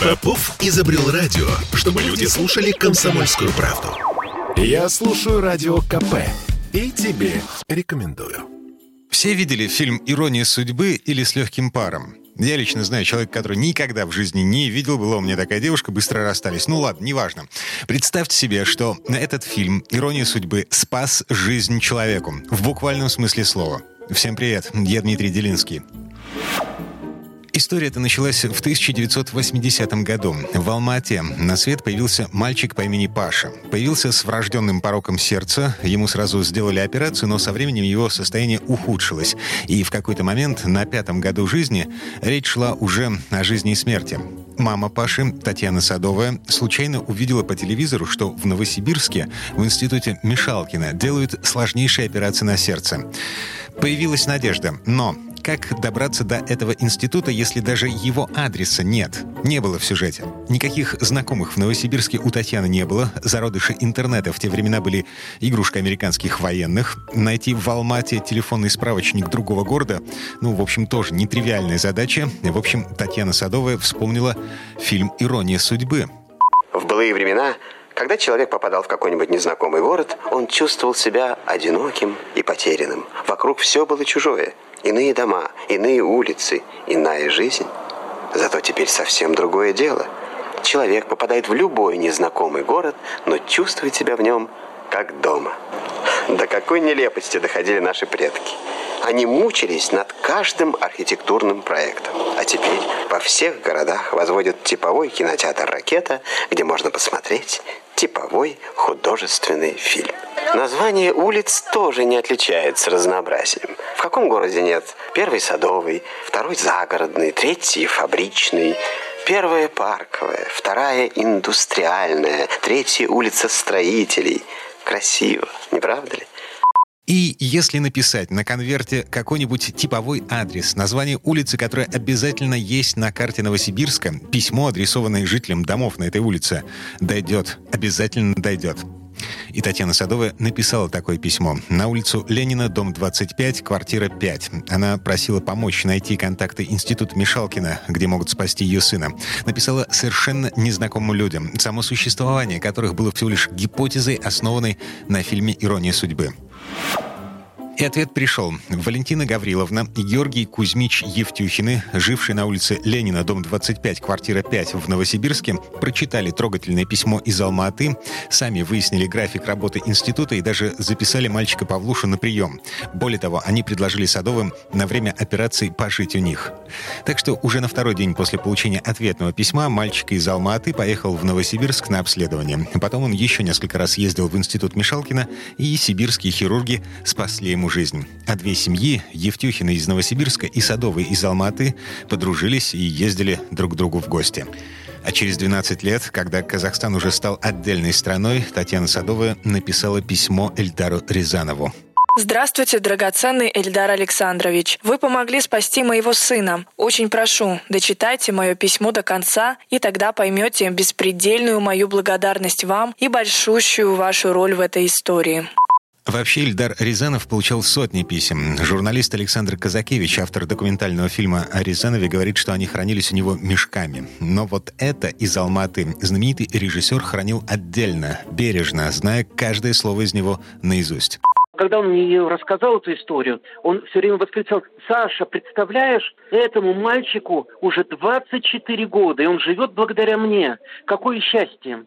Попов изобрел радио, чтобы люди слушали комсомольскую правду. Я слушаю радио КП и тебе рекомендую. Все видели фильм «Ирония судьбы» или «С легким паром»? Я лично знаю человека, который никогда в жизни не видел. Была у меня такая девушка, быстро расстались. Ну ладно, неважно. Представьте себе, что этот фильм «Ирония судьбы» спас жизнь человеку. В буквальном смысле слова. Всем привет, я Дмитрий Делинский. История эта началась в 1980 году. В Алмате на свет появился мальчик по имени Паша. Появился с врожденным пороком сердца. Ему сразу сделали операцию, но со временем его состояние ухудшилось. И в какой-то момент на пятом году жизни речь шла уже о жизни и смерти. Мама Паши, Татьяна Садовая, случайно увидела по телевизору, что в Новосибирске в институте Мишалкина делают сложнейшие операции на сердце. Появилась надежда, но как добраться до этого института, если даже его адреса нет? Не было в сюжете. Никаких знакомых в Новосибирске у Татьяны не было. Зародыши интернета в те времена были игрушка американских военных. Найти в Алмате телефонный справочник другого города, ну, в общем, тоже нетривиальная задача. В общем, Татьяна Садовая вспомнила фильм «Ирония судьбы». В былые времена когда человек попадал в какой-нибудь незнакомый город, он чувствовал себя одиноким и потерянным. Вокруг все было чужое. Иные дома, иные улицы, иная жизнь. Зато теперь совсем другое дело. Человек попадает в любой незнакомый город, но чувствует себя в нем как дома. До какой нелепости доходили наши предки. Они мучились над каждым архитектурным проектом. А теперь во всех городах возводят типовой кинотеатр «Ракета», где можно посмотреть типовой художественный фильм. Название улиц тоже не отличается разнообразием. В каком городе нет? Первый садовый, второй загородный, третий фабричный, Первая парковая, вторая индустриальная, третья улица строителей. Красиво, не правда ли? И если написать на конверте какой-нибудь типовой адрес, название улицы, которая обязательно есть на карте Новосибирска, письмо, адресованное жителям домов на этой улице, дойдет, обязательно дойдет. И Татьяна Садовая написала такое письмо. На улицу Ленина, дом 25, квартира 5. Она просила помочь найти контакты Института Мишалкина, где могут спасти ее сына. Написала совершенно незнакомым людям, само существование которых было всего лишь гипотезой, основанной на фильме «Ирония судьбы». И ответ пришел. Валентина Гавриловна и Георгий Кузьмич Евтюхины, жившие на улице Ленина, дом 25, квартира 5 в Новосибирске, прочитали трогательное письмо из Алматы, сами выяснили график работы института и даже записали мальчика Павлушу на прием. Более того, они предложили Садовым на время операции пожить у них. Так что уже на второй день после получения ответного письма мальчик из Алматы поехал в Новосибирск на обследование. Потом он еще несколько раз ездил в институт Мишалкина, и сибирские хирурги спасли ему жизнь. А две семьи, Евтюхина из Новосибирска и Садовой из Алматы, подружились и ездили друг к другу в гости. А через 12 лет, когда Казахстан уже стал отдельной страной, Татьяна Садовая написала письмо Эльдару Рязанову. Здравствуйте, драгоценный Эльдар Александрович. Вы помогли спасти моего сына. Очень прошу, дочитайте мое письмо до конца, и тогда поймете беспредельную мою благодарность вам и большущую вашу роль в этой истории. Вообще Ильдар Рязанов получал сотни писем. Журналист Александр Казакевич, автор документального фильма о Рязанове, говорит, что они хранились у него мешками. Но вот это из Алматы знаменитый режиссер хранил отдельно, бережно, зная каждое слово из него наизусть. Когда он мне рассказал эту историю, он все время восклицал, Саша, представляешь, этому мальчику уже 24 года, и он живет благодаря мне. Какое счастье!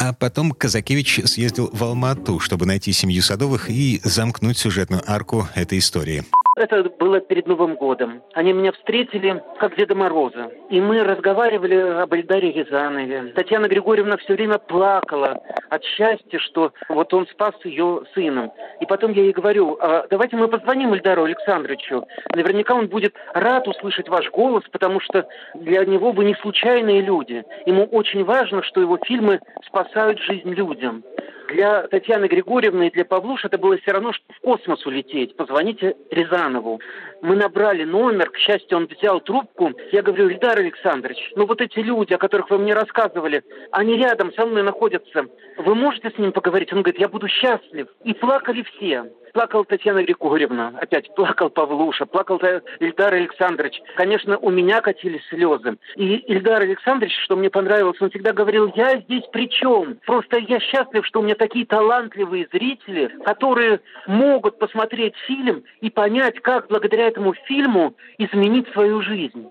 А потом Казакевич съездил в Алмату, чтобы найти семью Садовых и замкнуть сюжетную арку этой истории. Это было перед Новым годом. Они меня встретили как Деда Мороза. И мы разговаривали об Эльдаре Рязанове. Татьяна Григорьевна все время плакала от счастья, что вот он спас ее сыном. И потом я ей говорю, а давайте мы позвоним Эльдару Александровичу. Наверняка он будет рад услышать ваш голос, потому что для него вы не случайные люди. Ему очень важно, что его фильмы спасают жизнь людям для Татьяны Григорьевны и для Павлуш это было все равно, что в космос улететь. Позвоните Рязанову. Мы набрали номер, к счастью, он взял трубку. Я говорю, Ильдар Александрович, ну вот эти люди, о которых вы мне рассказывали, они рядом со мной находятся. Вы можете с ним поговорить? Он говорит, я буду счастлив. И плакали все. Плакала Татьяна Григорьевна, опять плакал Павлуша, плакал Ильдар Александрович. Конечно, у меня катились слезы. И Ильдар Александрович, что мне понравилось, он всегда говорил, я здесь при чем? Просто я счастлив, что у меня такие талантливые зрители, которые могут посмотреть фильм и понять, как благодаря этому фильму изменить свою жизнь.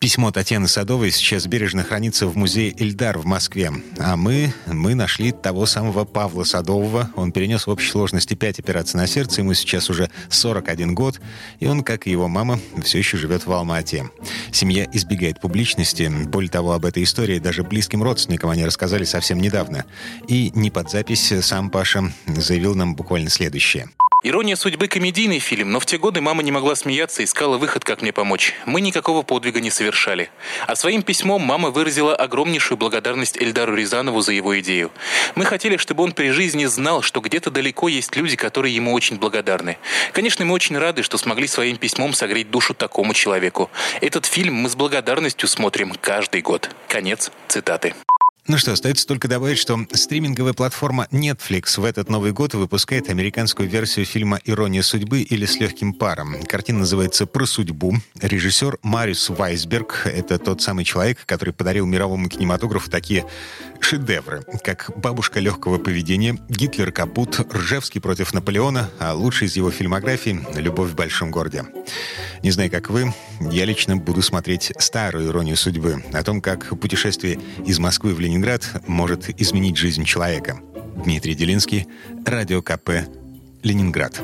Письмо Татьяны Садовой сейчас бережно хранится в музее Эльдар в Москве. А мы, мы нашли того самого Павла Садового. Он перенес в общей сложности 5 операций на сердце. Ему сейчас уже 41 год. И он, как и его мама, все еще живет в Алма-Ате. Семья избегает публичности. Более того, об этой истории даже близким родственникам они рассказали совсем недавно. И не под запись сам Паша заявил нам буквально следующее. Ирония судьбы – комедийный фильм, но в те годы мама не могла смеяться, искала выход, как мне помочь. Мы никакого подвига не совершали. А своим письмом мама выразила огромнейшую благодарность Эльдару Рязанову за его идею. Мы хотели, чтобы он при жизни знал, что где-то далеко есть люди, которые ему очень благодарны. Конечно, мы очень рады, что смогли своим письмом согреть душу такому человеку. Этот фильм мы с благодарностью смотрим каждый год. Конец цитаты. Ну что, остается только добавить, что стриминговая платформа Netflix в этот Новый год выпускает американскую версию фильма «Ирония судьбы» или «С легким паром». Картина называется «Про судьбу». Режиссер Мариус Вайсберг — это тот самый человек, который подарил мировому кинематографу такие шедевры, как «Бабушка легкого поведения», «Гитлер капут», «Ржевский против Наполеона», а лучший из его фильмографий «Любовь в большом городе». Не знаю, как вы, я лично буду смотреть старую «Иронию судьбы» о том, как путешествие из Москвы в Ленинград может изменить жизнь человека. Дмитрий Делинский, Радио КП, Ленинград.